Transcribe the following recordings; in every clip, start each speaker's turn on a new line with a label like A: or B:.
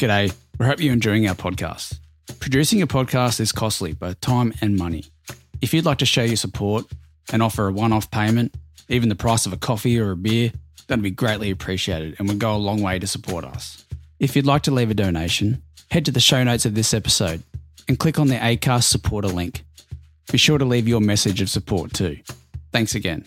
A: G'day. We hope you're enjoying our podcast. Producing a podcast is costly, both time and money. If you'd like to show your support and offer a one off payment, even the price of a coffee or a beer, that'd be greatly appreciated and would go a long way to support us. If you'd like to leave a donation, head to the show notes of this episode and click on the ACAST supporter link. Be sure to leave your message of support too. Thanks again.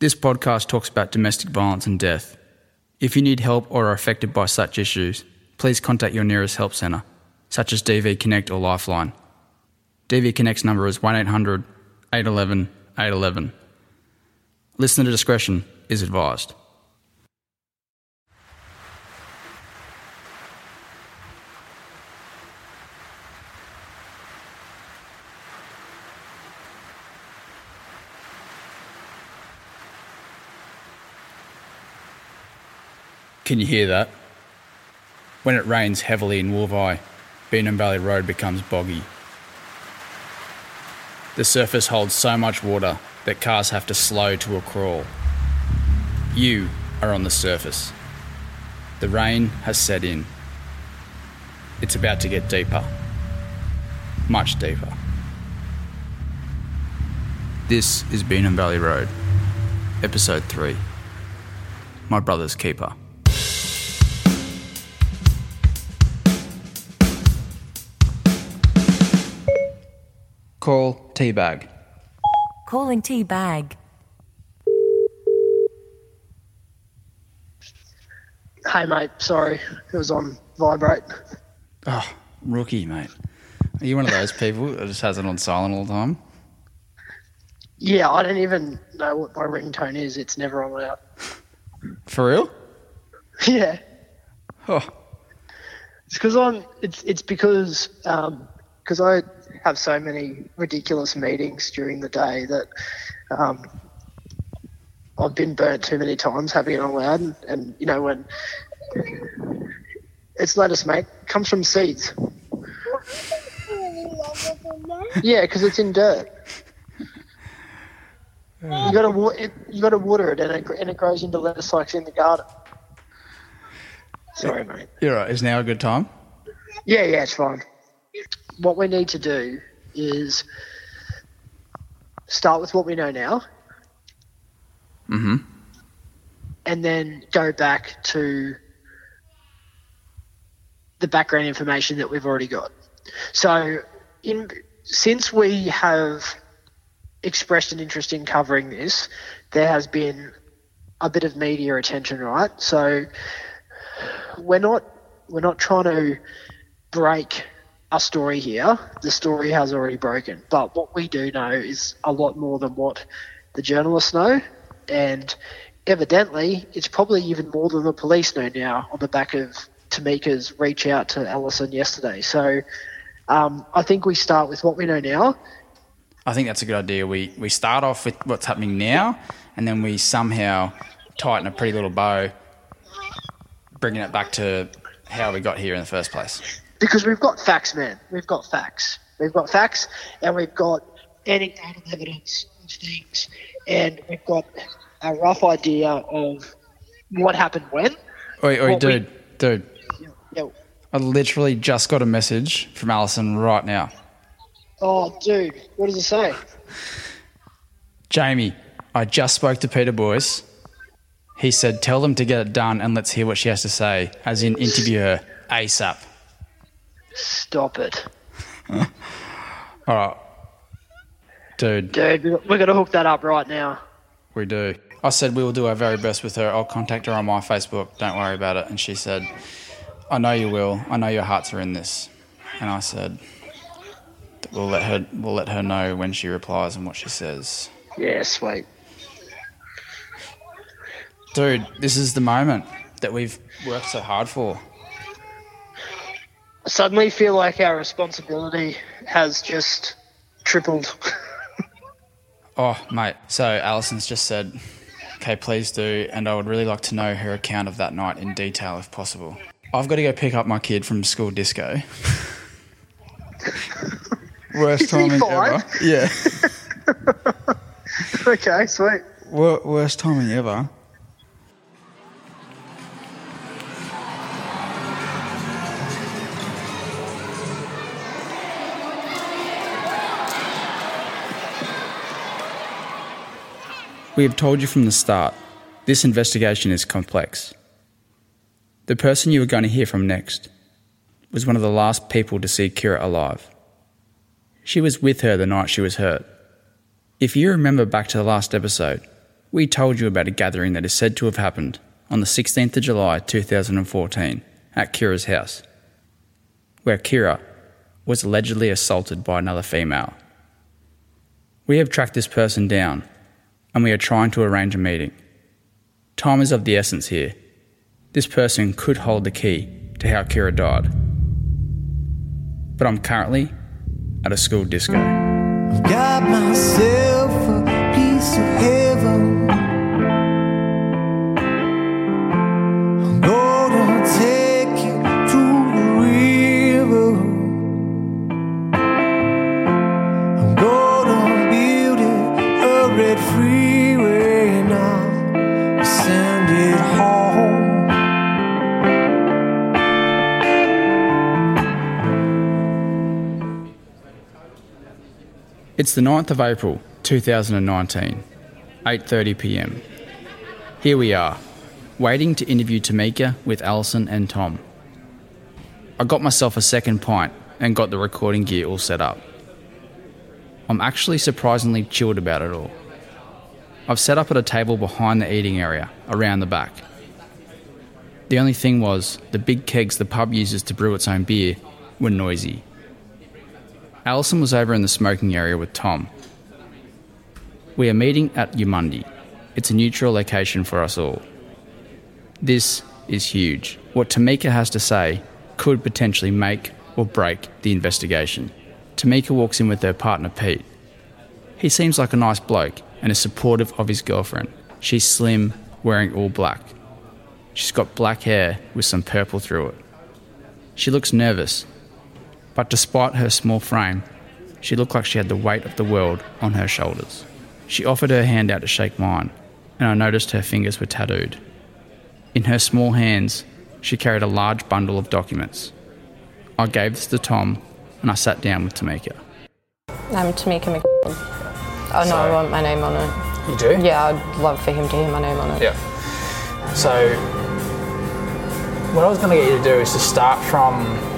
A: This podcast talks about domestic violence and death. If you need help or are affected by such issues, please contact your nearest help centre, such as DV Connect or Lifeline. DV Connect's number is 1800 811 811. Listener discretion is advised. Can you hear that? When it rains heavily in Wolvi, Beenham Valley Road becomes boggy. The surface holds so much water that cars have to slow to a crawl. You are on the surface. The rain has set in. It's about to get deeper. Much deeper. This is Beenham Valley Road, Episode 3 My Brother's Keeper. Call Teabag.
B: Calling teabag.
C: Hey mate, sorry, it was on vibrate.
A: Oh, rookie, mate. Are you one of those people that just has it on silent all the time?
C: Yeah, I don't even know what my ringtone is. It's never on loud.
A: For real?
C: Yeah,
A: Oh,
C: it's because I'm. It's it's because um because I have so many ridiculous meetings during the day that um I've been burnt too many times having it on loud, and, and you know when it's lettuce, mate, comes from seeds. Yeah, because it's in dirt. You gotta it, you gotta water it, and it, and it grows into lettuce like in the garden. Sorry, mate.
A: you're right. Is now a good time?
C: Yeah, yeah, it's fine. What we need to do is start with what we know now.
A: Mm-hmm.
C: And then go back to the background information that we've already got. So, in since we have expressed an interest in covering this, there has been a bit of media attention, right? So, we're not we're not trying to break a story here. The story has already broken. But what we do know is a lot more than what the journalists know. And evidently, it's probably even more than the police know now on the back of Tamika's reach out to Allison yesterday. So um, I think we start with what we know now.
A: I think that's a good idea. We we start off with what's happening now, and then we somehow tighten a pretty little bow, bringing it back to how we got here in the first place.
C: Because we've got facts, man. We've got facts. We've got facts, and we've got anecdotal evidence of things, and we've got a rough idea of what happened when.
A: Oi, oi,
C: What we-
A: dude, dude.
C: Yeah.
A: I literally just got a message from Alison right now.
C: Oh, dude, what does it say?
A: Jamie, I just spoke to Peter Boyce. He said, tell them to get it done and let's hear what she has to say, as in interview her ASAP.
C: Stop it,
A: All right. Dude,
C: dude. we- We're gonna hook that up right now.
A: we do. I said we will do our very best with her. I'll contact her on my Facebook. Don't worry about it. And she said, I know you will. I know your hearts are in this. And I said, we'll let her we'll let her know when she replies and what she says.
C: Yeah, sweet.
A: Dude, this is the moment that we've worked so hard for.
C: I suddenly feel like our responsibility has just tripled.
A: Oh, mate. So Alison's just said, okay, please do, and I would really like to know her account of that night in detail if possible. I've got to go pick up my kid from school disco. Worst
C: Is
A: timing ever. Yeah.
C: okay, sweet.
A: Wor- worst timing ever. We have told you from the start, this investigation is complex. The person you are going to hear from next was one of the last people to see Kira alive. She was with her the night she was hurt. If you remember back to the last episode, we told you about a gathering that is said to have happened on the 16th of July 2014 at Kira's house, where Kira was allegedly assaulted by another female. We have tracked this person down and we are trying to arrange a meeting. Time is of the essence here. This person could hold the key to how Kira died. But I'm currently at a school disco. It's the 9th of April 2019, 8:30 p.m. Here we are, waiting to interview Tamika with Alison and Tom. I got myself a second pint and got the recording gear all set up. I'm actually surprisingly chilled about it all. I've set up at a table behind the eating area, around the back. The only thing was, the big kegs the pub uses to brew its own beer were noisy. Alison was over in the smoking area with Tom. We are meeting at Eumundi. It's a neutral location for us all. This is huge. What Tamika has to say could potentially make or break the investigation. Tamika walks in with her partner Pete. He seems like a nice bloke and is supportive of his girlfriend. She's slim, wearing all black. She's got black hair with some purple through it. She looks nervous, but despite her small frame, she looked like she had the weight of the world on her shoulders. She offered her hand out to shake mine, and I noticed her fingers were tattooed. In her small hands, she carried a large bundle of documents. I gave this to Tom, and I sat down with Tamika.
D: I'm Tamika Mc. Oh no, I want my name on it.
A: You do?
D: Yeah, I'd love for him to hear my name on it.
A: Yeah. So, what I was going to get you to do is to start from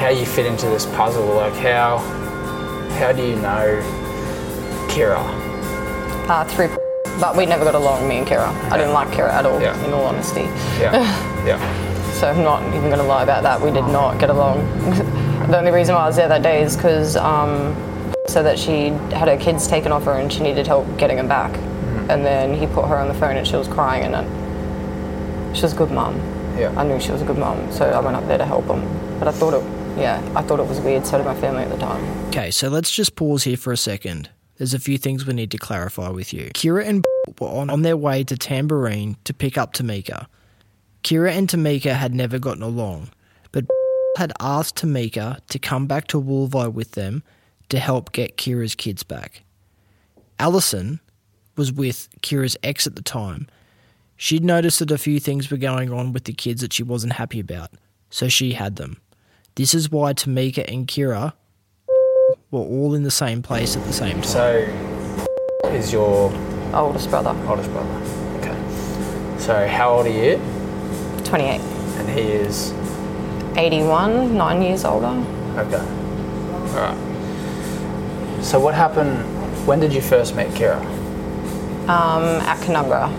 A: how you fit into this puzzle. Like, how how do you know Kira?
D: Uh, through, but we never got along, me and Kira. I didn't like Kira at all,
A: Yeah.
D: in all honesty.
A: Yeah. yeah.
D: So I'm not even going to lie about that. We did not get along. the only reason why I was there that day is because um, so that she had her kids taken off her and she needed help getting them back.
A: Mm-hmm.
D: And then he put her on the phone and she was crying and then she was a good mum.
A: Yeah.
D: I knew she was a good mum, so I went up there to help him. But I thought it, yeah, I thought it was weird. So did my family at the time.
E: Okay, so let's just pause here for a second. There's a few things we need to clarify with you. Kira and were on, on their way to Tamborine to pick up Tamika. Kira and Tamika had never gotten along, but had asked Tamika to come back to Wolvi with them to help get Kira's kids back. Allison was with Kira's ex at the time. She'd noticed that a few things were going on with the kids that she wasn't happy about, so she had them. This is why Tamika and Kira were all in the same place at the same time.
A: So, is your
D: Oldest brother,
A: oldest brother? Okay. So, how old are you?
D: 28.
A: And he is
D: 81, nine years older.
A: okay. All right. So, what happened? When did you first meet Kira?
D: Um, at Canungra,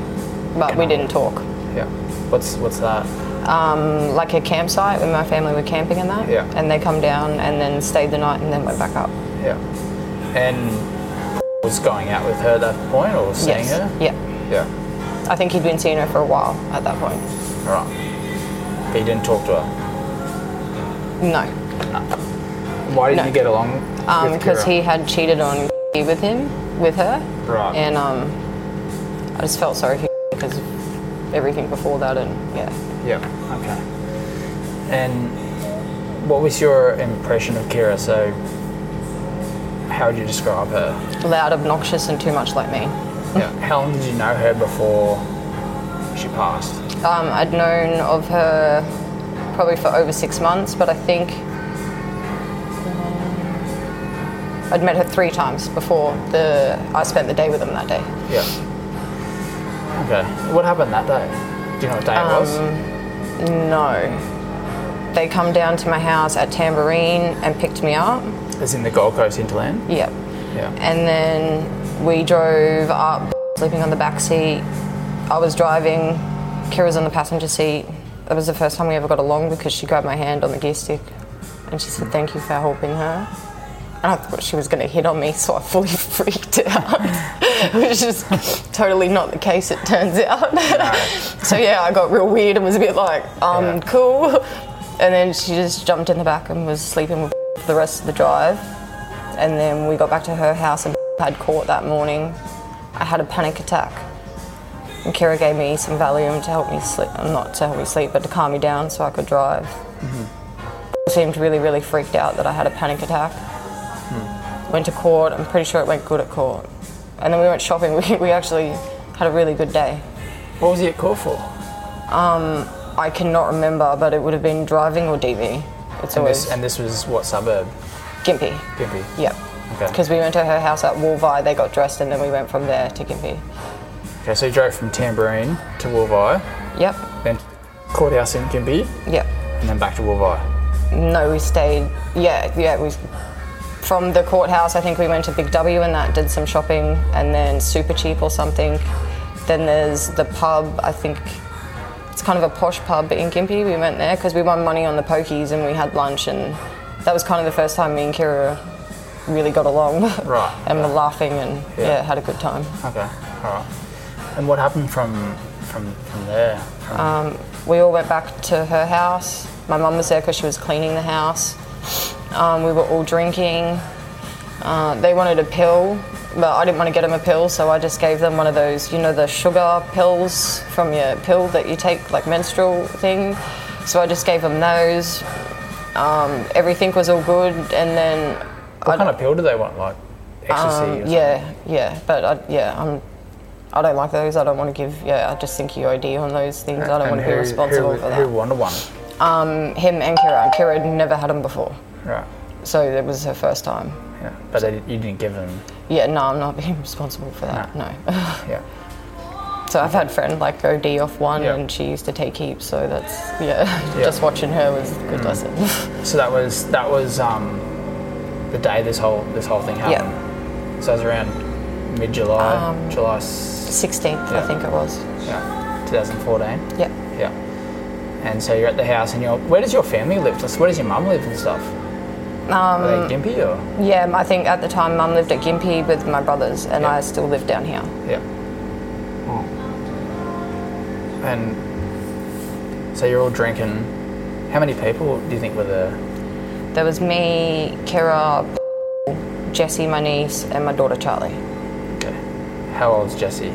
D: but we didn't talk.
A: Yeah. What's what's that?
D: Um, like a campsite when my family were camping and that.
A: Yeah.
D: And they come down and then stayed the night and then went back up.
A: Yeah. And was going out with her at that point or seeing
D: yes.
A: her?
D: Yeah.
A: Yeah.
D: I think he'd been seeing her for a while at that point.
A: Right. But you didn't talk to her.
D: No.
A: Why didn't
D: No.
A: you get along?
D: Um, because he had cheated on with him, with her.
A: Right.
D: And um, I just felt sorry for because of everything before that, and yeah.
A: Yeah. Okay. And what was your impression of Kira? So, how would you describe her?
D: Loud, obnoxious, and too much like me.
A: Yeah. How long did you know her before she passed?
D: Um, I'd known of her probably for over six months, but I think um, I'd met her three times before the I spent the day with them that day.
A: Yeah. Okay. What happened that day? Do you know what day it was?
D: No. They come down to my house at Tamborine and picked me up.
A: As in the Gold Coast hinterland?
D: Yep.
A: Yeah.
D: And then we drove up, sleeping on the back seat. I was driving, Kira's on the passenger seat. That was the first time we ever got along because she grabbed my hand on the gear stick and she said, Thank you for helping her. And I thought she was going to hit on me, so I fully freaked out, which is totally not the case, it turns out. so, yeah, I got real weird and was a bit like, um,
A: Yeah.
D: cool. And then she just jumped in the back and was sleeping with for the rest of the drive. And then we got back to her house and had court that morning. I had a panic attack. And Kira gave me some Valium to help me sleep, not to help me sleep, but to calm me down so I could drive. Seemed really, really freaked out that I had a panic attack. Went to court, I'm pretty sure it went good at court. And then we went shopping, we, we actually had a really good day.
A: What was he at court for?
D: Um, I cannot remember, but it would have been driving or DV. It's
A: And
D: always
A: this, and this was what suburb?
D: Gympie.
A: Gympie.
D: Yep.
A: Okay.
D: Because we went to her house at Wolvi, they got dressed, and then we went from there to Gympie.
A: Okay, so you drove from Tamborine to Wolvi,
D: Yep.
A: then courthouse in Gympie,
D: Yep.
A: and then back to Wolvi.
D: No, we stayed. Yeah, yeah. We from the courthouse. I think we went to Big W and that did some shopping, and then Super Cheap or something. Then there's the pub. I think it's kind of a posh pub in Gympie. We went there because we won money on the pokies and we had lunch, and that was kind of the first time me and Kira really got along.
A: Right,
D: and
A: okay.
D: were laughing and
A: Yeah.
D: yeah. had a good time.
A: Okay, all right. And what happened from from from there? From, um,
D: we all went back to her house. My mum was there because she was cleaning the house. Um, we were all drinking. Uh, they wanted a pill, but I didn't want to get them a pill, so I just gave them one of those, you know, the sugar pills from your pill that you take, like menstrual thing. So I just gave them those. Um, everything was all good, and then
A: what kind of pill do they want? Like ecstasy? or
D: um,
A: something?
D: yeah, yeah, but I, yeah, I'm. I don't like those. I don't want to give. Yeah, I just think you OD on those things. I don't want to be responsible
A: who,
D: for that.
A: Who wanted one?
D: Um, him and Kira. And Kira had never had them before,
A: Right.
D: so it was her first time.
A: Yeah. But they, you didn't give them.
D: Yeah, no, I'm not being responsible for that. No.
A: Yeah.
D: so I've had friend like OD off one,
A: Yeah.
D: and she used to take heaps. So that's yeah.
A: Yeah.
D: Just watching her was a good lesson.
A: So that was that was um, the day this whole this whole thing happened. So it was around mid July,
D: Um,
A: July
D: 16th,
A: Yeah.
D: I think it was.
A: yeah, 2014.
D: Yeah.
A: Yeah. And so you're at the house, and you're. Where does your family live? Where does your mum live and stuff?
D: Um,
A: they Gympie or?
D: Yeah, I think at the time Mum lived at Gympie with my brothers, and
A: Yeah.
D: I still live down here.
A: Yeah. And so you're all drinking. How many people do you think were there?
D: There was me, Kira, Jessie, my niece, and my daughter Charlie.
A: Okay. How old's Jessie?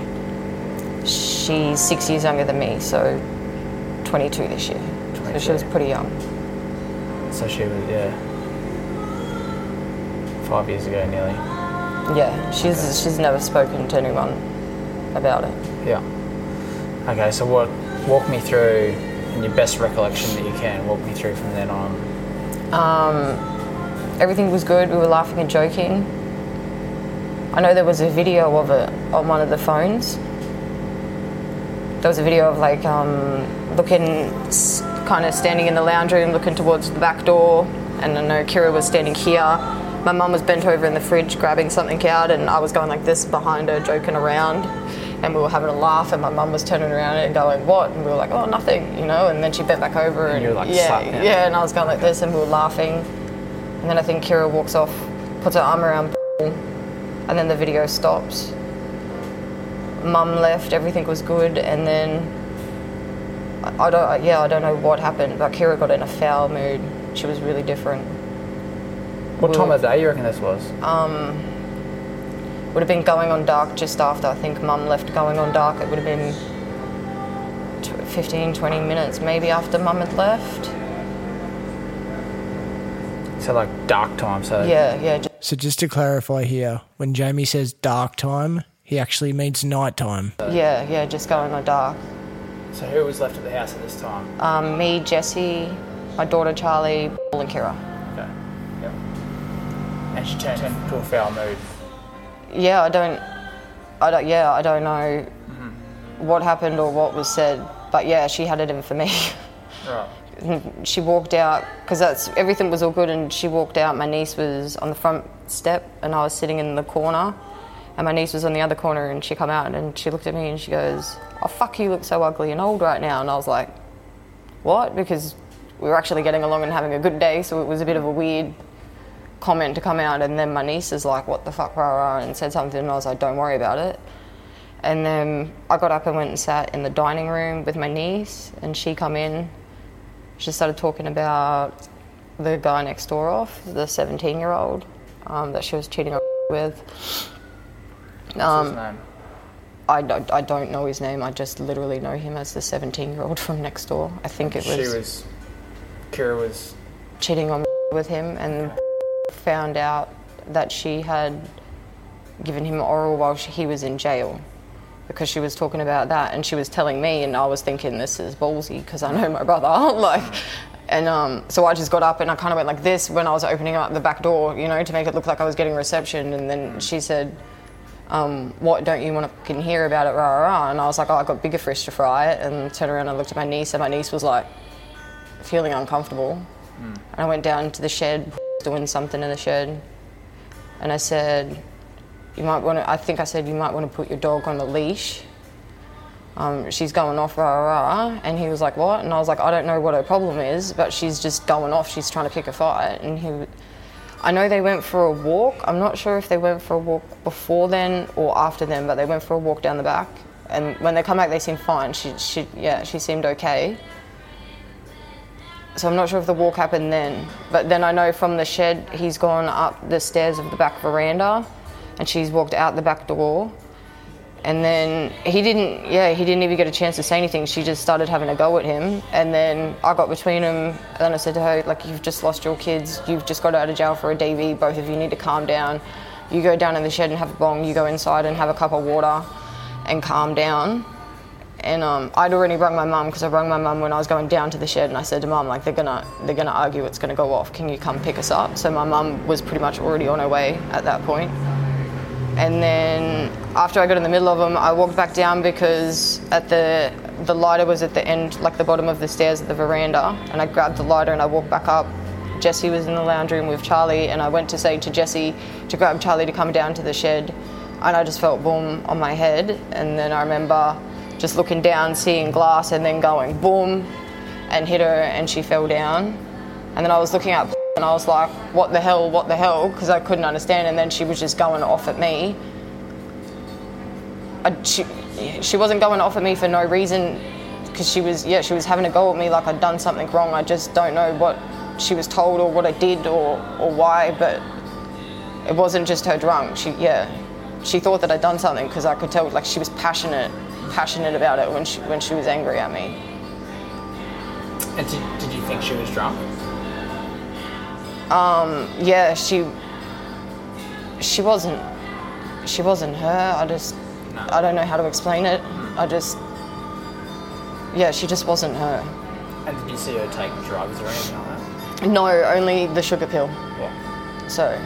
D: She's six years younger than me, so 22 this year. So she was pretty young.
A: So she was yeah. Five years ago, nearly.
D: Yeah, she's she's never spoken to anyone about it.
A: Yeah. Okay, so what? Walk me through, in your best recollection that you can, walk me through from then on.
D: Um, Everything was good. We were laughing and joking. I know there was a video of it on one of the phones. There was a video of like um, looking, kind of standing in the lounge room, looking towards the back door, and I know Kira was standing here. My mum was bent over in the fridge grabbing something out, and I was going like this behind her, joking around. And we were having a laugh, and my mum was turning around and going, "What?" And we were like, "Oh, nothing," you know. And then she bent back over, and,
A: you were, like,
D: yeah, yeah. And I was going like this, and we were laughing. And then I think Kira walks off, puts her arm around and then the video stops. Mum left, everything was good, and then I don't, yeah, I don't know what happened, but Kira got in a foul mood. She was really different.
F: What
D: We
F: time
D: were-
F: of day you reckon this was?
D: Um, would have been going on dark just after I think Mum left going on dark. It would have been tw 15, 20 minutes maybe after Mum had left.
F: So like dark time. So
D: Yeah, yeah.
E: So just to clarify here, when Jamie says dark time, he actually means night time.
D: Yeah, yeah, just going on dark.
F: So who was left at the house at this time?
D: Um, me, Jesse, my daughter Charlie, Paul and Kira.
F: Okay. Yep. And she turned into a foul mood.
D: Yeah, I don't, I don't, yeah, I don't know mm-hmm. what happened or what was said, but yeah, she had it in for me.
F: Right.
D: she walked out because that's everything was all good, and she walked out. My niece was on the front step, and I was sitting in the corner, and my niece was on the other corner, and she come out and she looked at me and she goes, "Oh fuck, you look so ugly and old right now," and I was like, "What?" Because we were actually getting along and having a good day, so it was a bit of a weird comment to come out, and then my niece is like, "What the fuck, rah, rah," and said something, and I was like, "Don't worry about it." And then I got up and went and sat in the dining room with my niece, and she come in. She started talking about the guy next door off, the 17 year old um, that she was cheating on with.
F: What's
D: Um,
F: his name?
D: I, don't- I don't know his name, I just literally know him as the 17 year old from next door. I think it was,
F: She was. Kira was.
D: cheating on with him and found out that she had given him oral while she, he was in jail because she was talking about that and she was telling me and I was thinking this is ballsy because I know my brother. Like and um, so I just got up and I kind of went like this when I was opening up the back door you know to make it look like I was getting reception. And then she said um, what don't you want to fucking hear about it? Rah, rah, rah. and I was like oh I got bigger fish to fry and turned around and looked at my niece and my niece was like feeling uncomfortable. And I went down to the shed doing something in the shed and I said you might want to, I think I said, you might want to put your dog on a leash. Um, she's going off, rah, rah, rah. And he was like, what? And I was like, I don't know what her problem is, but she's just going off. She's trying to pick a fight. And he, I know they went for a walk. I'm not sure if they went for a walk before then or after then, but they went for a walk down the back. And when they come back, they seemed fine. She, she, yeah, she seemed okay. So I'm not sure if the walk happened then, but then I know from the shed he's gone up the stairs of the back veranda, and she's walked out the back door, and then he didn't. Yeah, he didn't even get a chance to say anything. She just started having a go at him, and then I got between them, and I said to her, like, you've just lost your kids. You've just got out of jail for a DV. Both of you need to calm down. You go down in the shed and have a bong. You go inside and have a cup of water, and calm down and um, I'd already rung my mum because I rung my mum when I was going down to the shed, and I said to mum like they're gonna they're gonna argue it's gonna go off. Can you come pick us up? So my mum was pretty much already on her way at that point. And then after I got in the middle of them, I walked back down because at the the lighter was at the end, like the bottom of the stairs at the veranda, and I grabbed the lighter and I walked back up. Jesse was in the lounge room with Charlie, and I went to say to Jesse to grab Charlie to come down to the shed, and I just felt boom on my head, and then I remember just looking down, seeing glass, and then going boom, and hit her, and she fell down, and then I was looking up, and I was like, what the hell, what the hell, because I couldn't understand, and then she was just going off at me. I, she, she wasn't going off at me for no reason because she was yeah she was having a go at me like I'd done something wrong. I just don't know what she was told or what I did or or why, but it wasn't just her drunk. She yeah she thought that I'd done something because I could tell like she was passionate passionate about it when she when she was angry at me.
F: And did, did you think she was drunk?
D: Um, Yeah, she she wasn't she wasn't her. I just I don't know how to explain it. I just yeah, she just wasn't her.
F: And did you see her take drugs or anything like that?
D: No, only the sugar pill.
F: Yeah.
D: So,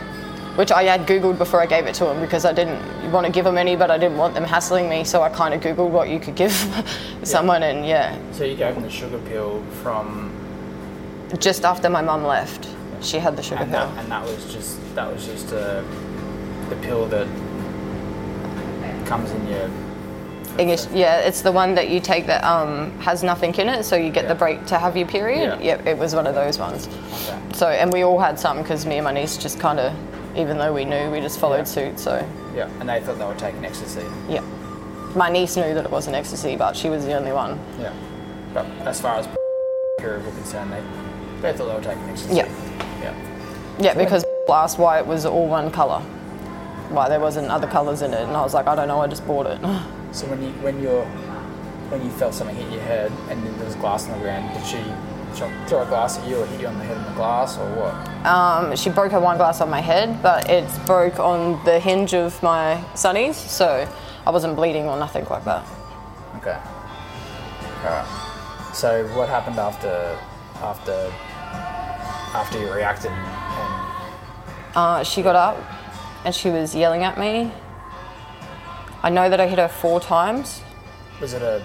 D: which I had Googled before I gave it to him because I didn't want to give them any, but I didn't want them hassling me. So I kind of Googled what you could give someone, and yeah,
F: So you gave him the sugar pill from,
D: just after my mum left, she had the sugar
F: and
D: pill.
F: that, and that was just that was just uh, the pill that comes in your.
D: English, yeah, it's the one that you take that um, has nothing in it, so you get
F: Yeah.
D: the break to have your period.
F: Yeah.
D: Yep, it was one of those ones.
F: Okay.
D: So, and we all had some because me and my niece just kind of even though we knew, we just followed
F: Yeah.
D: suit. So
F: Yeah. And they thought they were taking ecstasy.
D: yeah, my niece knew that it wasn't ecstasy, but she was the only one.
F: Yeah. But as far as Kira were concerned, they, they thought they were taking ecstasy.
D: Yeah.
F: Yeah.
D: Yeah, because asked why it was all one colour, why there wasn't other colours in it, and I was like, I don't know, I just bought it.
F: So when you when you're when you felt something hit your head and there was glass on the ground, did she sh- throw a glass at you or hit you on the head on the glass or what?
D: Um, she broke her wine glass on my head, but it broke on the hinge of my sunnies, so I wasn't bleeding or nothing like that.
F: Okay. Alright. So what happened after after after you reacted and
D: Uh, she got up and she was yelling at me. I know that I hit her four times.
F: was it a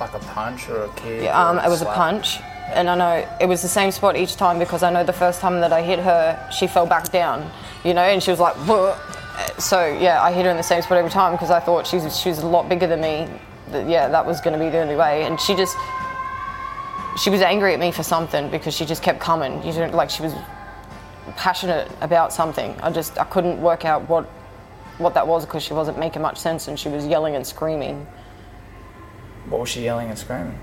F: like a punch or a kick?
D: Yeah,
F: Um,
D: it was a punch, and I know it was the same spot each time because I know the first time that I hit her, she fell back down, you know, and she was like, so yeah, I hit her in the same spot every time because I thought she was she was a lot bigger than me. That, yeah, that was going to be the only way, and she just she was angry at me for something because she just kept coming. You know, like she was passionate about something. I just I couldn't work out what what that was because she wasn't making much sense and she was yelling and screaming.
F: What was she yelling and screaming?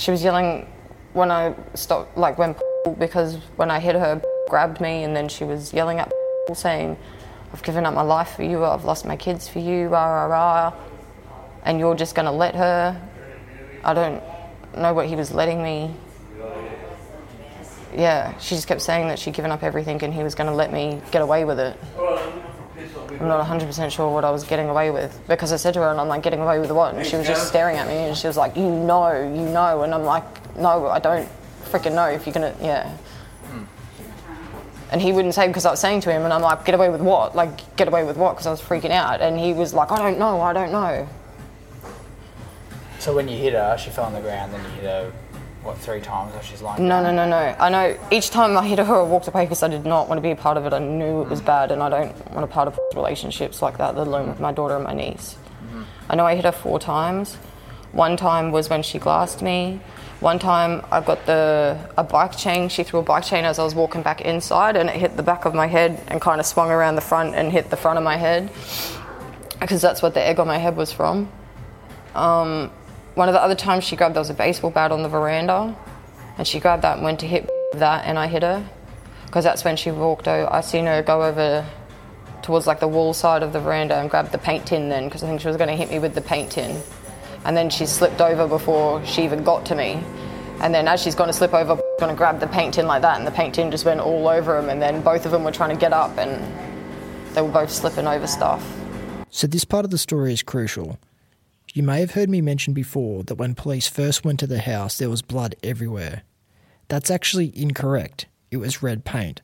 D: She was yelling when I stopped, like when because when I hit her, grabbed me, and then she was yelling at saying, "I've given up my life for you. I've lost my kids for you. Rah rah rah," and you're just gonna let her. I don't know what he was letting me. Yeah, she just kept saying that she'd given up everything and he was gonna let me get away with it. I'm not 100% sure what I was getting away with because I said to her, and I'm like, getting away with what? And she was just staring at me and she was like, you know, you know. And I'm like, no, I don't freaking know if you're gonna, yeah. And he wouldn't say because I was saying to him, and I'm like, get away with what? Like, get away with what? Because I was freaking out. And he was like, I don't know, I don't know.
F: So when you hit her, she fell on the ground, then you hit her what three times she's lying
D: No,
F: down?
D: no, no, no. I know each time I hit her, I walked away because I did not want to be a part of it. I knew it was bad, and I don't want a part of relationships like that, let alone with my daughter and my niece. I know I hit her four times. One time was when she glassed me. One time I got the a bike chain. She threw a bike chain as I was walking back inside, and it hit the back of my head and kind of swung around the front and hit the front of my head because that's what the egg on my head was from. Um, one of the other times she grabbed there was a baseball bat on the veranda, and she grabbed that and went to hit that, and I hit her because that's when she walked over. I seen her go over towards like the wall side of the veranda and grabbed the paint tin then because I think she was going to hit me with the paint tin, and then she slipped over before she even got to me. And then as she's going to slip over, going to grab the paint tin like that, and the paint tin just went all over him. And then both of them were trying to get up, and they were both slipping over stuff.
E: So, this part of the story is crucial. You may have heard me mention before that when police first went to the house, there was blood everywhere. That's actually incorrect. It was red paint.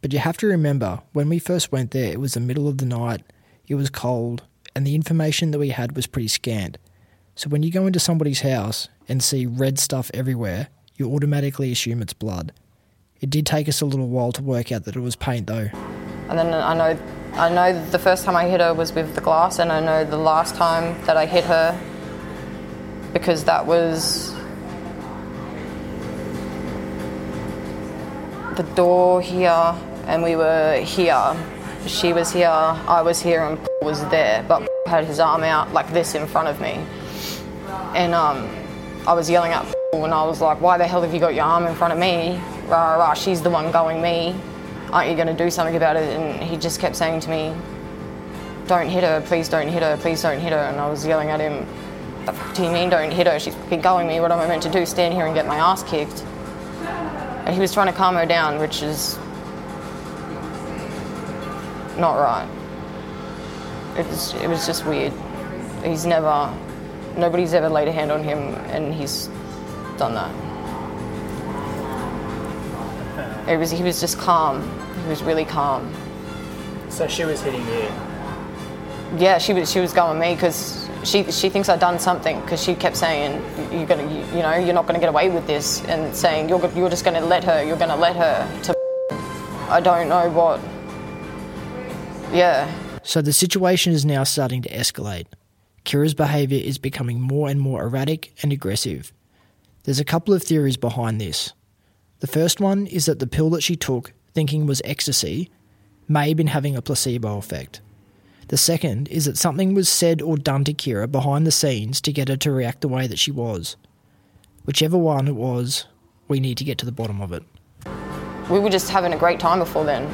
E: But you have to remember, when we first went there, it was the middle of the night, it was cold, and the information that we had was pretty scant. So, when you go into somebody's house and see red stuff everywhere, you automatically assume it's blood. It did take us a little while to work out that it was paint, though.
D: And then I know, I know the first time I hit her was with the glass, and I know the last time that I hit her because that was the door here, and we were here. She was here, I was here, and Paul was there, but had his arm out like this in front of me, and um, I was yelling at Paul, and I was like, "Why the hell have you got your arm in front of me? Rah rah! She's the one going me." Aren't you going to do something about it? And he just kept saying to me, don't hit her, please don't hit her, please don't hit her. And I was yelling at him, the fuck do you mean don't hit her? She's fucking going me, what am I meant to do, stand here and get my ass kicked? And he was trying to calm her down, which is not right. It was, it was just weird. He's never, nobody's ever laid a hand on him and he's done that. It was, he was just calm. He was really calm.
F: So she was hitting you.
D: Yeah, she was she was going me because she she thinks I'd done something because she kept saying you're gonna you, you know you're not gonna get away with this and saying you're you're just gonna let her you're gonna let her to I don't know what. Yeah,
E: So the situation is now starting to escalate. Kira's behaviour is becoming more and more erratic and aggressive. There's a couple of theories behind this. The first one is that the pill that she took, thinking was ecstasy, may have been having a placebo effect. The second is that something was said or done to Kira behind the scenes to get her to react the way that she was. Whichever one it was, we need to get to the bottom of it.
D: We were just having a great time before then.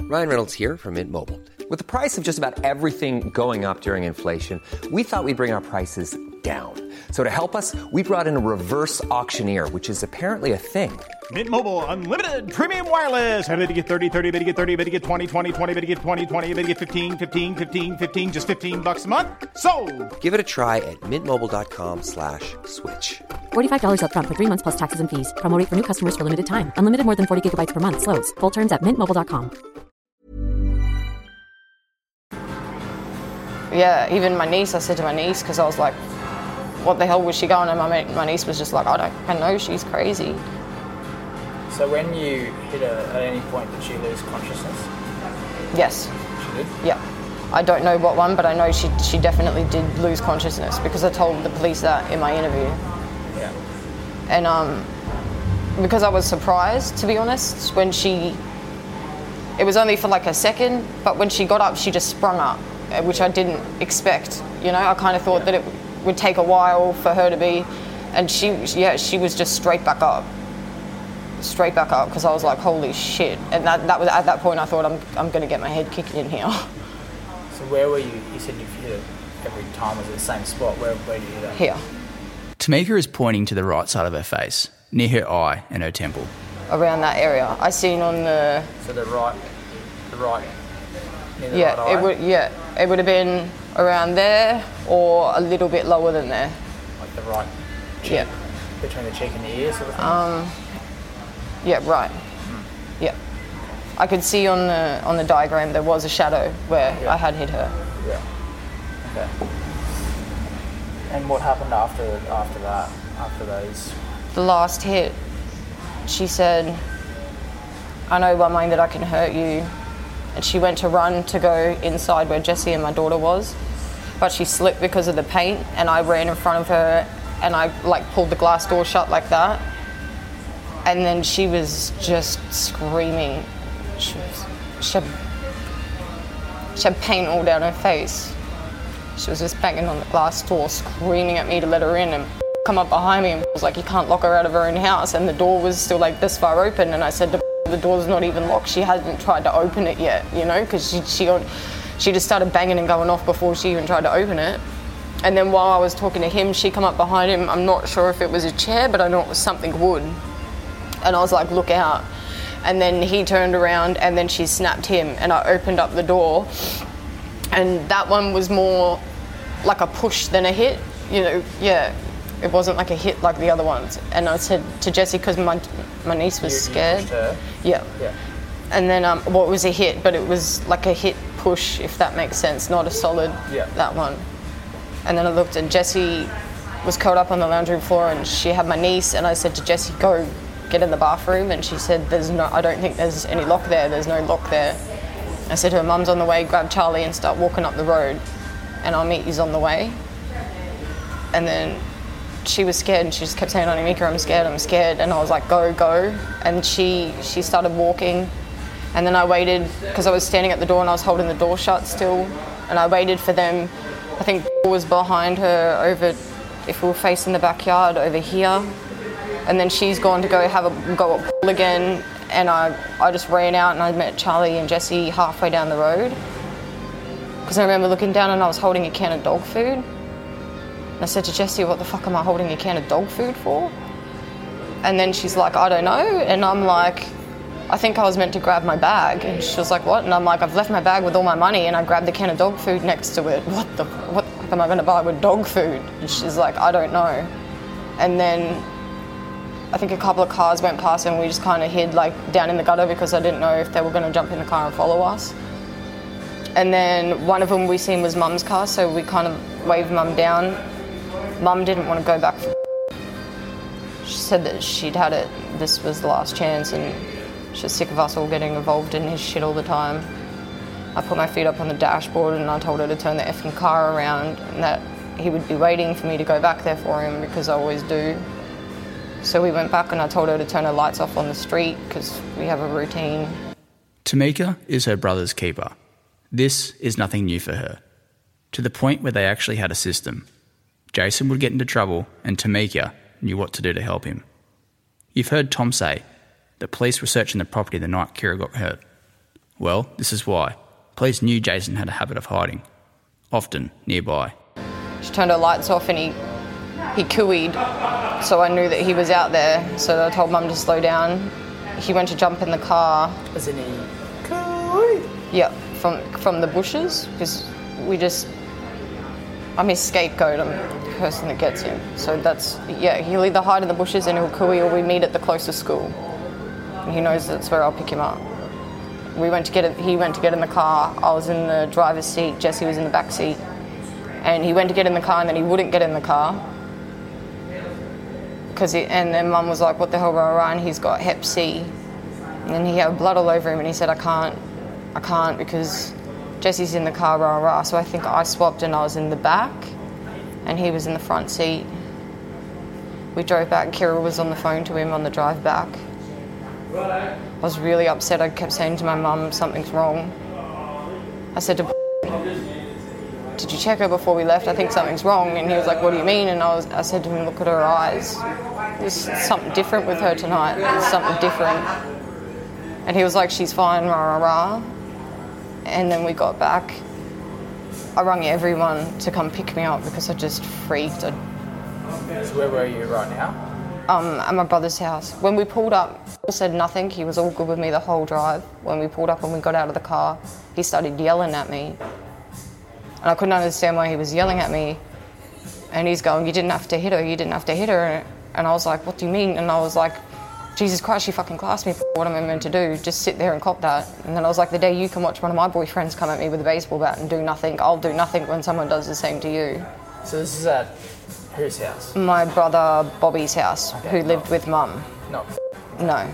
G: Ryan Reynolds here from Mint Mobile. With the price of just about everything going up during inflation, we thought we'd bring our prices down. So to help us, we brought in a reverse auctioneer, which is apparently a thing.
H: Mint Mobile unlimited premium wireless. Ready to get 30, 30, bit to get 30, bit to get 20, 20, 20, bit to get 20, 20, bit to get 15, 15, 15, 15 just 15 bucks a month. So,
G: Give it a try at mintmobile.com slash switch.
I: $45 upfront for three months plus taxes and fees. Promo for new customers for limited time. Unlimited more than 40 gigabytes per month. Slows. Full terms at mintmobile.com.
D: Yeah, even my niece, I said to my niece, because I was like, what the hell was she going? And my, my niece was just like, I don't, I know she's crazy.
F: So when you hit her, at any point did she lose consciousness?
D: Yes.
F: She did?
D: Yeah. I don't know what one, but I know she, she definitely did lose consciousness because I told the police that in my interview.
F: Yeah.
D: And um, because I was surprised, to be honest, when she, it was only for like a second, but when she got up, she just sprung up, uh, which I didn't expect. You know, I kind of thought that it would take a while for her to be, and she, yeah, she was just straight back up. Straight back up because I was like, holy shit. And that, that was at that point I thought, I'm, I'm going to get my head kicked in here.
F: So where were you? You said you've hit it every time. Was it the same spot? Where, where did you hit it?
D: Here,
A: Tamika is pointing to the right side of her face, near her eye and her temple.
D: around that area. I seen on the
F: So the right, the right, near the
D: yeah,
F: right eye?
D: it would yeah, it would have been around there or a little bit lower than there.
F: Like the right cheek,
D: Yeah,
F: between the cheek and the ear sort of thing?
D: Um, yeah, right. Yeah, I could see on the on the diagram there was a shadow where I had hit her.
F: yeah. Okay. And what happened after after that? After those?
D: The last hit, she said, "I know by way that I can hurt you," and she went to run to go inside where Jessie and my daughter was, but she slipped because of the paint, and I ran in front of her, and I like pulled the glass door shut like that, and then she was just screaming. She, was, she, had, she had paint all down her face. She was just banging on the glass door, screaming at me to let her in, and come up behind me and was like, "You can't lock her out of her own house." And the door was still like this far open, and I said, to "The door's not even locked. She hasn't tried to open it yet, you know, because she she she just started banging and going off before she even tried to open it." And then while I was talking to him, she come up behind him. I'm not sure if it was a chair, but I know it was something wood. And I was like, "Look out!" And then he turned around, and then she snapped him, and I opened up the door, and that one was more like a push than a hit. You know, yeah, it wasn't like a hit like the other ones. And I said to Jesse because my my niece was
F: You- you
D: scared.
F: her?
D: Yeah.
F: Yeah.
D: And then um, well, it was a hit, but it was like a hit push, if that makes sense, not a solid.
F: Yeah.
D: That one. And then I looked, and Jesse was curled up on the lounge room floor, and she had my niece, and I said to Jesse, "Go, get in the bathroom," and she said, "There's no, I don't think there's any lock there. There's no lock there." I said to her, "Mum's on the way. Grab Charlie and start walking up the road, and I'll meet you on the way." And then she was scared, and she just kept saying, "Anika, I'm scared. I'm scared." And I was like, "Go, go!" And she she started walking, and then I waited because I was standing at the door and I was holding the door shut still, and I waited for them. I think was behind her over, if we were facing the backyard over here, and then she's gone to go have a go at Paul again, and I I just ran out and I met Charlie and Jesse halfway down the road. Because I remember looking down and I was holding a can of dog food. And I said to Jessie, what the fuck am I holding a can of dog food for? And then she's like, I don't know. And I'm like, I think I was meant to grab my bag. And she was like, what? And I'm like, I've left my bag with all my money and I grabbed the can of dog food next to it. What the, what the fuck am I going to buy with dog food? And she's like, I don't know. And then I think a couple of cars went past and we just kind of hid like down in the gutter because I didn't know if they were going to jump in the car and follow us. And then one of them we seen was mum's car, so we kind of waved mum down. Mum didn't want to go back. She said that she'd had it, this was the last chance, and she's sick of us all getting involved in his shit all the time. I put my feet up on the dashboard and I told her to turn the effing car around and that he would be waiting for me to go back there for him because I always do. So we went back and I told her to turn her lights off on the street because we have a routine.
A: Tamika is her brother's keeper. This is nothing new for her. To the point where they actually had a system. Jason would get into trouble, and Tamika knew what to do to help him. You've heard Tom say that police were searching the property the night Kira got hurt. Well, this is why. Police knew Jason had a habit of hiding, often nearby.
D: She turned her lights off and he he cooeyed, so I knew that he was out there. So I told mum to slow down. He went to jump in the car.
F: As in he.
D: Yep, from from the bushes because we just. I'm his scapegoat. I'm the person that gets him. So that's yeah. He'll either hide in the bushes in he'll or we meet at the closest school. And he knows that's where I'll pick him up. We went to get it. He went to get in the car. I was in the driver's seat. Jesse was in the back seat. And he went to get in the car, and then he wouldn't get in the car. Cause he, and then mum was like, "What the hell, rah, rah," and he's got Hep C. And then he had blood all over him, and he said, "I can't, I can't because Jesse's in the car, rah rah." So I think I swapped, and I was in the back, and he was in the front seat. We drove back. Kira was on the phone to him on the drive back. I was really upset. I kept saying to my mum, "Something's wrong." I said to did you check her before we left? I think something's wrong. And he was like, what do you mean? And I, was, I said to him, look at her eyes. There's something different with her tonight. There's something different. And he was like, she's fine, rah, rah, rah. And then we got back. I rang everyone to come pick me up because I just freaked. I,
F: So where were you right now?
D: um, at my brother's house. When we pulled up, Paul said nothing. He was all good with me the whole drive. When we pulled up and we got out of the car, he started yelling at me. And I couldn't understand why he was yelling at me. And he's going, You didn't have to hit her, you didn't have to hit her. And I was like, What do you mean? And I was like, Jesus Christ, she fucking classed me. For what am I meant to do? Just sit there and cop that. And then I was like, The day you can watch one of my boyfriends come at me with a baseball bat and do nothing, I'll do nothing when someone does the same to you.
F: So this is at whose house?
D: My brother Bobby's house, who lived with mum.
F: No.
D: No.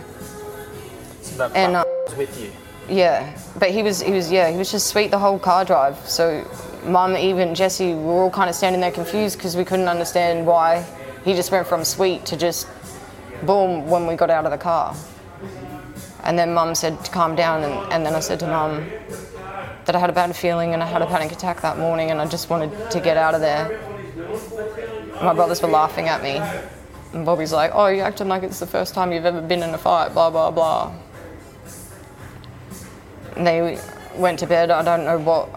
F: So that
D: And, uh,
F: was with you.
D: Yeah, but he was he was yeah he was just sweet the whole car drive. So mum, even Jesse, we were all kind of standing there confused because we couldn't understand why he just went from sweet to just boom when we got out of the car. And then mum said to calm down, and, and then I said to mum that I had a bad feeling and I had a panic attack that morning, and I just wanted to get out of there. My brothers were laughing at me, and Bobby's like, "Oh, you're acting like it's the first time you've ever been in a fight." Blah blah blah. They went to bed. I don't know what.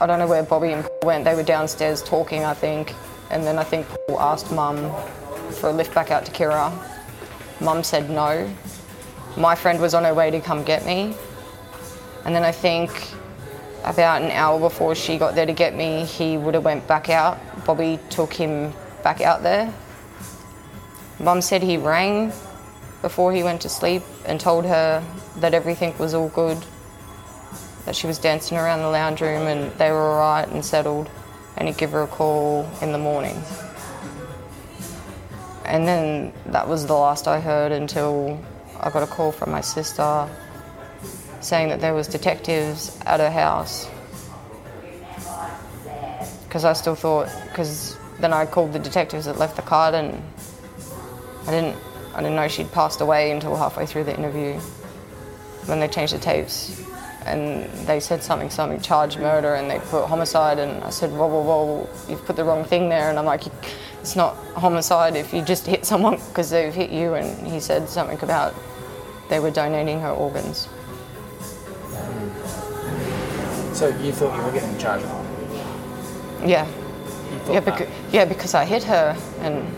D: I don't know where Bobby and Paul went. They were downstairs talking, I think. And then I think Paul asked Mum for a lift back out to Kira. Mum said no. My friend was on her way to come get me. And then I think about an hour before she got there to get me, he would have went back out. Bobby took him back out there. Mum said he rang before he went to sleep and told her that everything was all good, that she was dancing around the lounge room and they were all right and settled, and he'd give her a call in the morning. And then that was the last I heard until I got a call from my sister saying that there was detectives at her house. Because I still thought, because then I called the detectives that left the card and I didn't, I didn't know she'd passed away until halfway through the interview when they changed the tapes. And they said something, something, charged murder, and they put homicide. And I said, whoa, whoa, whoa, you've put the wrong thing there. And I'm like, it's not homicide if you just hit someone because they've hit you. And he said something about they were donating her organs.
F: So you thought you were getting charged?
D: Yeah. Yeah, because, yeah, because I hit her and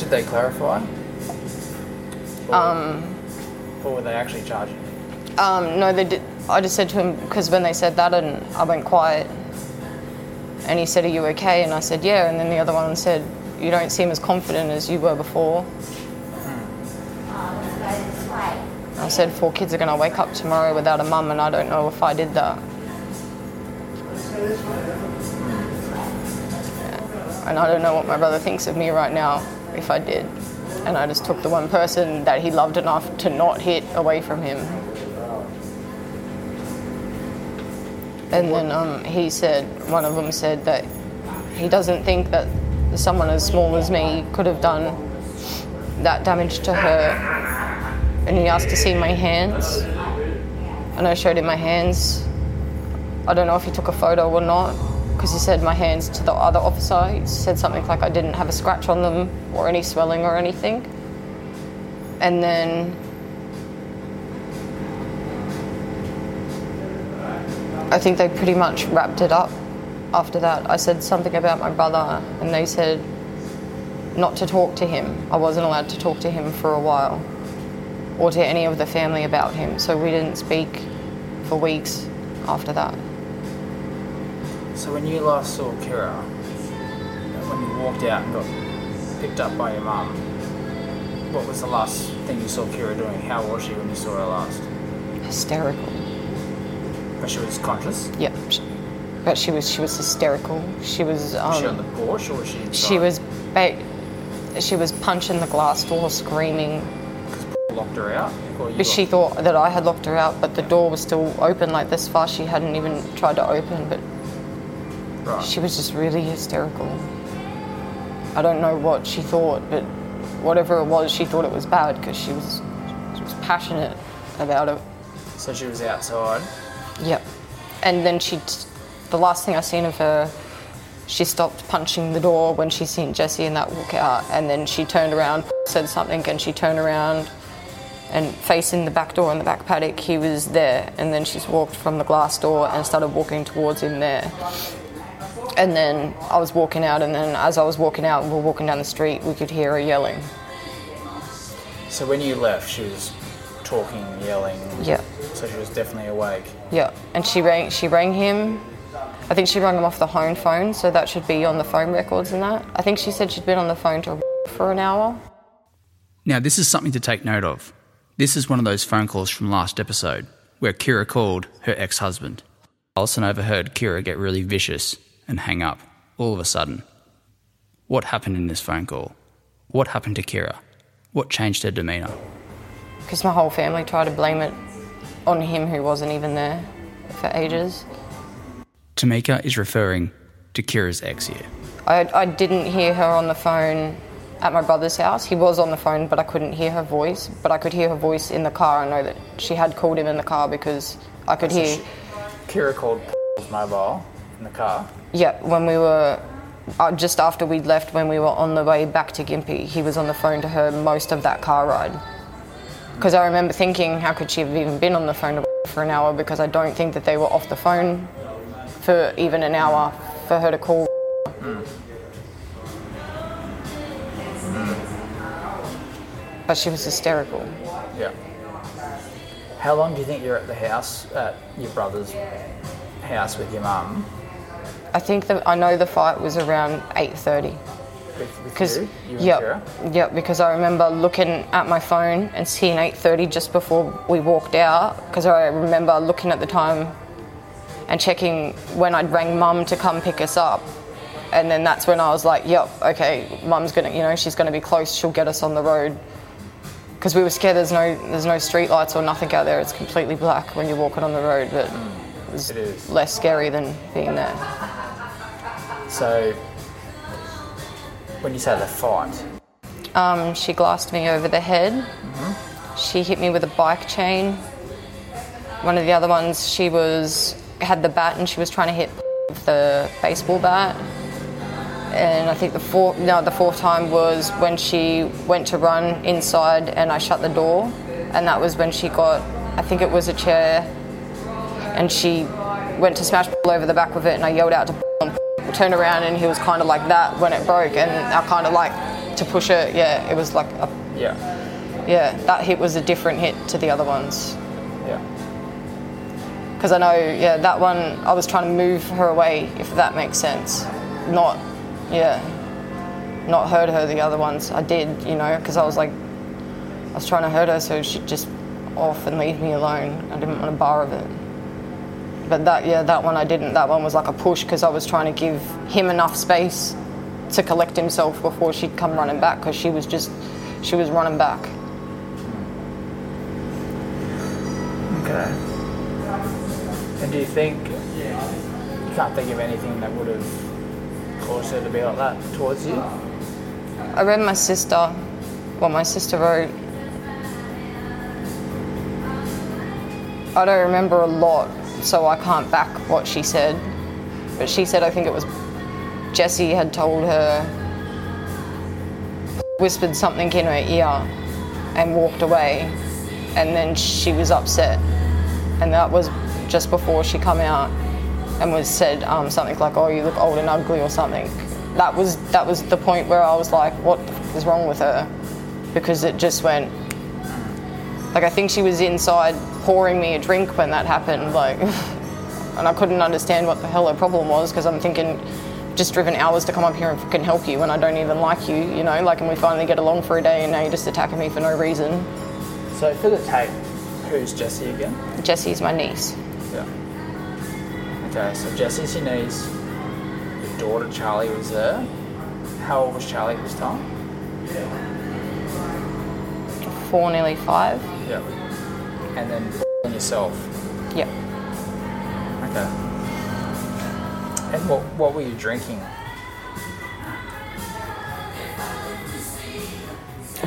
F: Did they clarify? Or,
D: um,
F: or were they actually charging?
D: um, no, they did. I just said to him because when they said that, and I went quiet, and he said, "Are you okay?" And I said, "Yeah." And then the other one said, "You don't seem as confident as you were before." I said, four kids are going to wake up tomorrow without a mum, and I don't know if I did that. And I don't know what my brother thinks of me right now if I did. And I just took the one person that he loved enough to not hit away from him. And then um, he said, one of them said that he doesn't think that someone as small as me could have done that damage to her. And he asked to see my hands. And I showed him my hands. I don't know if he took a photo or not, because he said my hands to the other officer. He said something like I didn't have a scratch on them or any swelling or anything. And then I think they pretty much wrapped it up after that. I said something about my brother, and they said not to talk to him. I wasn't allowed to talk to him for a while, or to any of the family about him. So we didn't speak for weeks after that.
F: So when you last saw Kira, when you walked out and got picked up by your mum, what was the last thing you saw Kira doing? How was she when you saw her last?
D: Hysterical.
F: But she was conscious.
D: Yep. She- But she was she was hysterical. She was. Um,
F: Was she on the porch or was she inside?
D: She was. Ba- she was punching the glass door, screaming.
F: locked her out.
D: But she thought that I had locked her out, but the door was still open like this far. She hadn't even tried to open, but
F: Right.
D: she was just really hysterical. I don't know what she thought, but whatever it was, she thought it was bad because she was she was passionate about it.
F: So she was outside.
D: Yep. And then she, the last thing I seen of her, she stopped punching the door when she seen Jesse and that walk out, and then she turned around, said something, and she turned around, and facing the back door in the back paddock, he was there, and then she's walked from the glass door and started walking towards him there. And then I was walking out, and then as I was walking out, we were walking down the street, we could hear her yelling.
F: So when you left, she was talking, yelling.
D: Yeah.
F: So she was definitely awake.
D: Yeah, and she rang. She rang him. I think she rang him off the home phone, so that should be on the phone records and that. I think she said she'd been on the phone to for an hour.
A: Now, this is something to take note of. This is one of those phone calls from last episode where Kira called her ex husband. Alison overheard Kira get really vicious and hang up all of a sudden. What happened in this phone call? What happened to Kira? What changed her demeanour?
D: Because my whole family tried to blame it on him who wasn't even there for ages.
A: Tamika is referring to Kira's ex here.
D: I, I didn't hear her on the phone at my brother's house. He was on the phone, but I couldn't hear her voice. But I could hear her voice in the car. I know that she had called him in the car because I could
F: So
D: hear.
F: she- Kira called Paul's mobile in the car.
D: Yeah, when we were uh, just after we'd left, when we were on the way back to Gympie, he was on the phone to her most of that car ride. Because I remember thinking, how could she have even been on the phone for an hour? Because I don't think that they were off the phone for even an hour for her to call. Mm. But she was hysterical.
F: Yeah. How long do you think you're at the house, at your brother's house with your mum?
D: I think that I know the fight was around 8:30.
F: With, with
D: Because
F: you? You and
D: yep,
F: Kira?
D: yep. Because I remember looking at my phone and seeing 8:30 just before we walked out. Because I remember looking at the time and checking when I'd rang mum to come pick us up, and then that's when I was like, "Yep, okay, mum's gonna, you know, she's gonna be close. She'll get us on the road." Because we were scared. There's no, there's no street lights or nothing out there. It's completely black when you're walking on the road, but mm, it was
F: It is.
D: less scary than being there.
F: So, when you say the fight,
D: Um, she glassed me over the head. She hit me with a bike chain. One of the other ones, she was had the bat and she was trying to hit with the baseball bat. And I think the fourth, no, the fourth time was when she went to run inside and I shut the door, and that was when she got, I think it was a chair, and she went to smash over the back of it, and I yelled out to turn around, and he was kind of like that when it broke, and I kind of like to push it. Yeah, it was like, a,
F: yeah,
D: yeah, that hit was a different hit to the other ones.
F: yeah.
D: Because I know, yeah, that one I was trying to move her away, if that makes sense. Not, yeah, not hurt her. The other ones I did, you know, because I was like, I was trying to hurt her so she'd just off and leave me alone. I didn't want a bar of it. But that, yeah, that one I didn't. That one was like a push because I was trying to give him enough space to collect himself before she'd come running back because she was just, she was running back.
F: Okay. And do you think you can't think of anything that would have caused her to be like that towards you?
D: I read my sister, what my sister wrote. I don't remember a lot, so I can't back what she said. But she said I think it was Jesse had told her, whispered something in her ear, and walked away. And then she was upset. And that was just before she come out and was said um, something like, "Oh, you look old and ugly" or something. That was that was the point where I was like, "What is wrong with her?" Because it just went. Like I think she was inside pouring me a drink when that happened. Like, and I couldn't understand what the hell her problem was because I'm thinking. Just driven hours to come up here and fucking help you when I don't even like you, you know. Like, and we finally get along for a day, and now you're just attacking me for no reason.
F: So for the tape, who's Jessie again?
D: Jessie's my niece.
F: Yeah. Okay, so Jessie's your niece. Your daughter Charlie was there. How old was Charlie at this time?
D: Four, nearly five.
F: Yeah. And then and yourself.
D: Yep.
F: Okay. And what what were you drinking?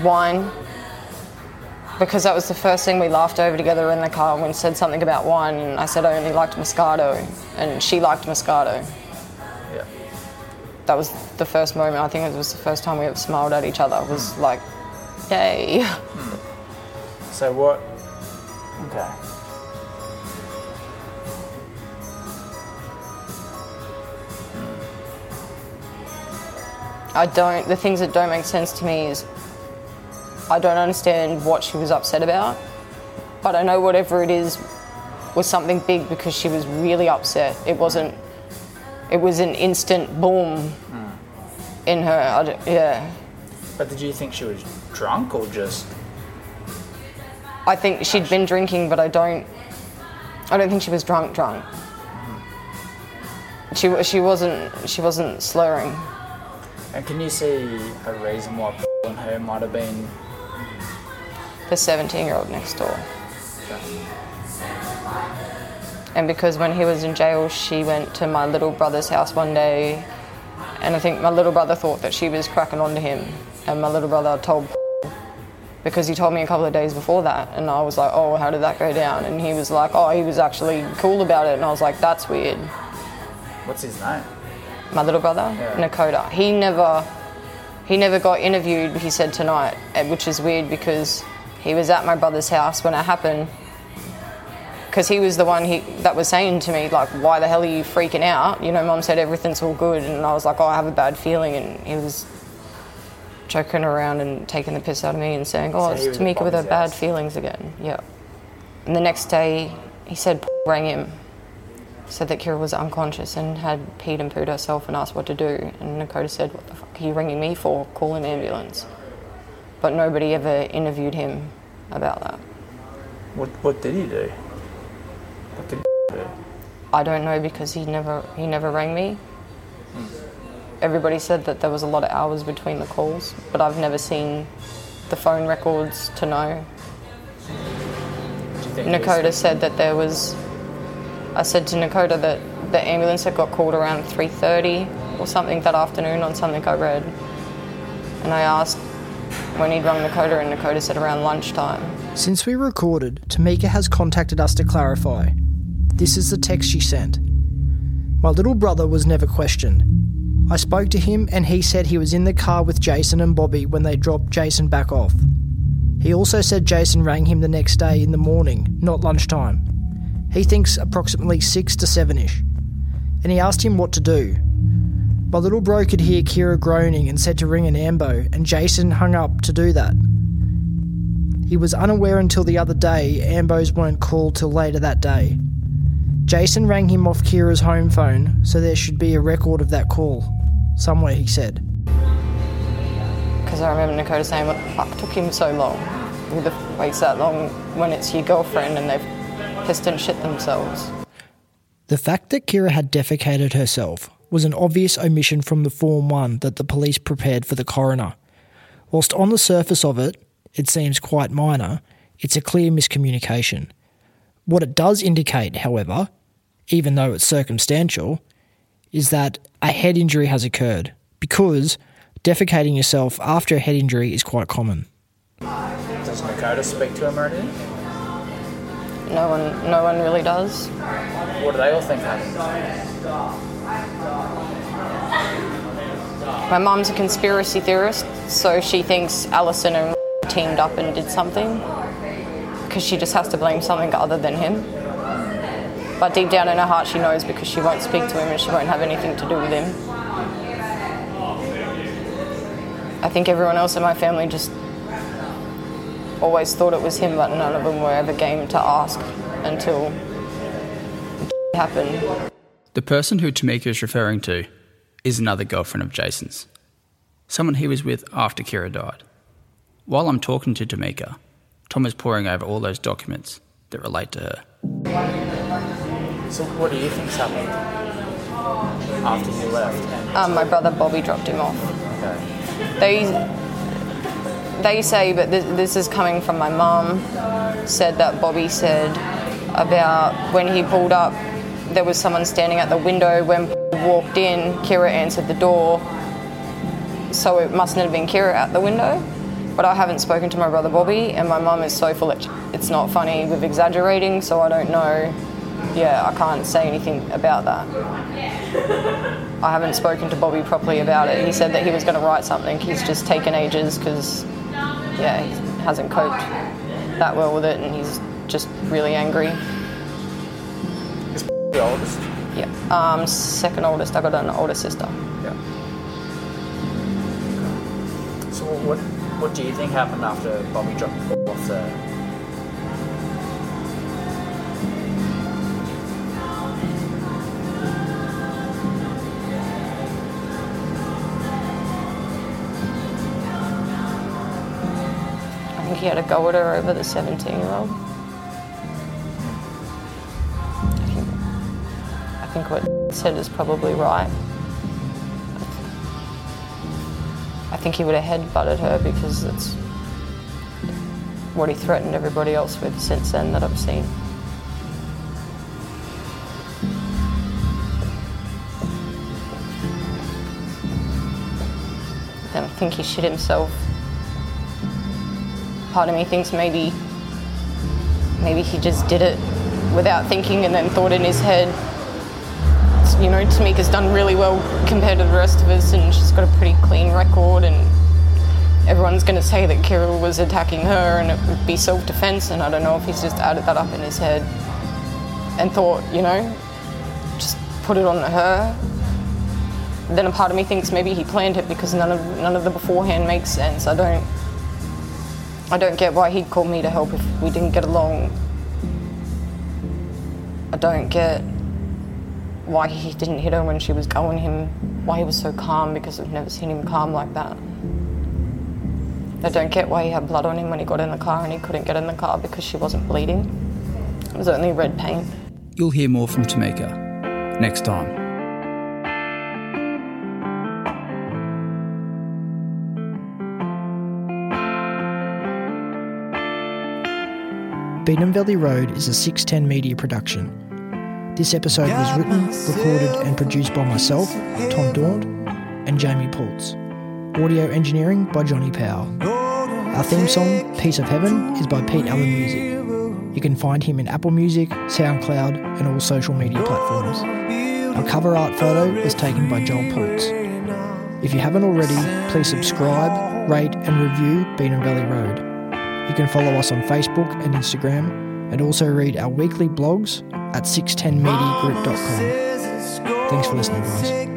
D: wine because that was the first thing we laughed over together in the car when said something about wine and I said I only liked Moscato and she liked Moscato.
F: Yeah.
D: That was the first moment, I think it was the first time we ever smiled at each other. It was hmm. like, yay. Hmm.
F: So what? Okay.
D: I don't, the things that don't make sense to me is I don't understand what she was upset about, but I know whatever it is was something big because she was really upset. It wasn't, it was an instant boom hmm. in her. I yeah.
F: But did you think she was drunk or just?
D: I think she'd been drinking, but I don't. I don't think she was drunk. Drunk. She she wasn't she wasn't slurring.
F: And can you see a reason why and her might have been?
D: The 17 year old next door. And because when he was in jail, she went to my little brother's house one day, and I think my little brother thought that she was cracking onto him, and my little brother told because he told me a couple of days before that, and I was like, oh, how did that go down? And he was like, oh, he was actually cool about it, and I was like, that's weird.
F: What's his name?
D: my little brother,
F: Yeah.
D: Nakota. He never, he never got interviewed. He said tonight, eh, which is weird because he was at my brother's house when it happened. Because he was the one he, that was saying to me like, "Why the hell are you freaking out?" You know, Mom said everything's all good, and I was like, "Oh, I have a bad feeling," and he was joking around and taking the piss out of me and saying, "Oh,
F: So
D: it's
F: he was at
D: Tamika with her bad feelings again." Yeah. And the next day, he said rang him said that Kira was unconscious and had peed and pooed herself and asked what to do. And Nakota said, What the fuck are you ringing me for? Call an ambulance. But nobody ever interviewed him about that.
F: What What did he do? What did he do?
D: I don't know because he never he never rang me. Hmm. Everybody said that there was a lot of hours between the calls, but I've never seen the phone records to know.
F: Do you think he was-
D: Nakota said that there was. I said to Nakota that the ambulance had got called around 3:30 or something that afternoon on something I read, and I asked when he'd rung Nakota, and Nakota said around lunchtime.
E: Since we recorded, Tamika has contacted us to clarify. This is the text she sent. My little brother was never questioned. I spoke to him and he said he was in the car with Jason and Bobby when they dropped Jason back off. He also said Jason rang him the next day in the morning, not lunchtime. He thinks approximately 6 to 7 ish. And he asked him what to do. My little bro could hear Kira groaning and said to ring an ambo, and Jason hung up to do that. He was unaware until the other day Ambos weren't called till later that day. Jason rang him off Kira's home phone, so there should be a record of that call. Somewhere, he said.
D: Because I remember Nakota saying, What the fuck took him so long? Who the f waits that long when it's your girlfriend and they've pissed and shit themselves?
E: The fact that Kira had defecated herself was an obvious omission from the Form 1 that the police prepared for the coroner. Whilst on the surface of it, it seems quite minor, it's a clear miscommunication. What it does indicate, however, even though it's circumstantial, is that a head injury has occurred because defecating yourself after a head injury is quite common.
F: Does Dakota speak to him or anything?
D: No one, no one really does.
F: What do they all think happened?
D: My mum's a conspiracy theorist, so she thinks Alison and teamed up and did something because she just has to blame something other than him. But deep down in her heart, she knows because she won't speak to him and she won't have anything to do with him. I think everyone else in my family just always thought it was him, but none of them were ever game to ask until it happened.
A: The person who Tamika is referring to is another girlfriend of Jason's, someone he was with after Kira died. While I'm talking to Tamika, Tom is poring over all those documents that relate to her.
F: So what do you think's happened after you left?
D: Um, my brother Bobby dropped him off.
F: okay.
D: They they say, but this, this is coming from my mum, said that Bobby said about when he pulled up, there was someone standing at the window. When he walked in, Kira answered the door, so it mustn't have been Kira at the window. But I haven't spoken to my brother Bobby, and my mum is so full of it's not funny with exaggerating, so I don't know. Yeah, I can't say anything about that. I haven't spoken to Bobby properly about it. He said that he was going to write something. He's just taken ages because, yeah, he hasn't coped that well with it, and he's just really angry.
F: Is the oldest?
D: Yeah. Um, second oldest. I got an older sister.
F: Yeah. So what what do you think happened after Bobby dropped off the
D: he had a go at her over the 17 year old. I think, I think what said is probably right. I think he would have headbutted her because it's what he threatened everybody else with since then that I've seen. Then I think he shit himself part of me thinks maybe maybe he just did it without thinking and then thought in his head you know Tamika's done really well compared to the rest of us and she's got a pretty clean record and everyone's going to say that Kira was attacking her and it would be self-defense and I don't know if he's just added that up in his head and thought you know just put it on her. Then a part of me thinks maybe he planned it because none of none of the beforehand makes sense. I don't I don't get why he'd call me to help if we didn't get along. I don't get why he didn't hit her when she was going him, why he was so calm because I've never seen him calm like that. I don't get why he had blood on him when he got in the car and he couldn't get in the car because she wasn't bleeding. It was only red paint.
A: You'll hear more from Tamika next time.
E: Beenham Valley Road is a 610 media production. This episode was written, recorded, and produced by myself, Tom Daunt, and Jamie Pultz. Audio engineering by Johnny Powell. Our theme song, Piece of Heaven, is by Pete Allen Music. You can find him in Apple Music, SoundCloud, and all social media platforms. Our cover art photo was taken by Joel Pultz. If you haven't already, please subscribe, rate, and review Beenham Valley Road. You can follow us on Facebook and Instagram, and also read our weekly blogs at 610mediagroup.com. Thanks for listening, guys.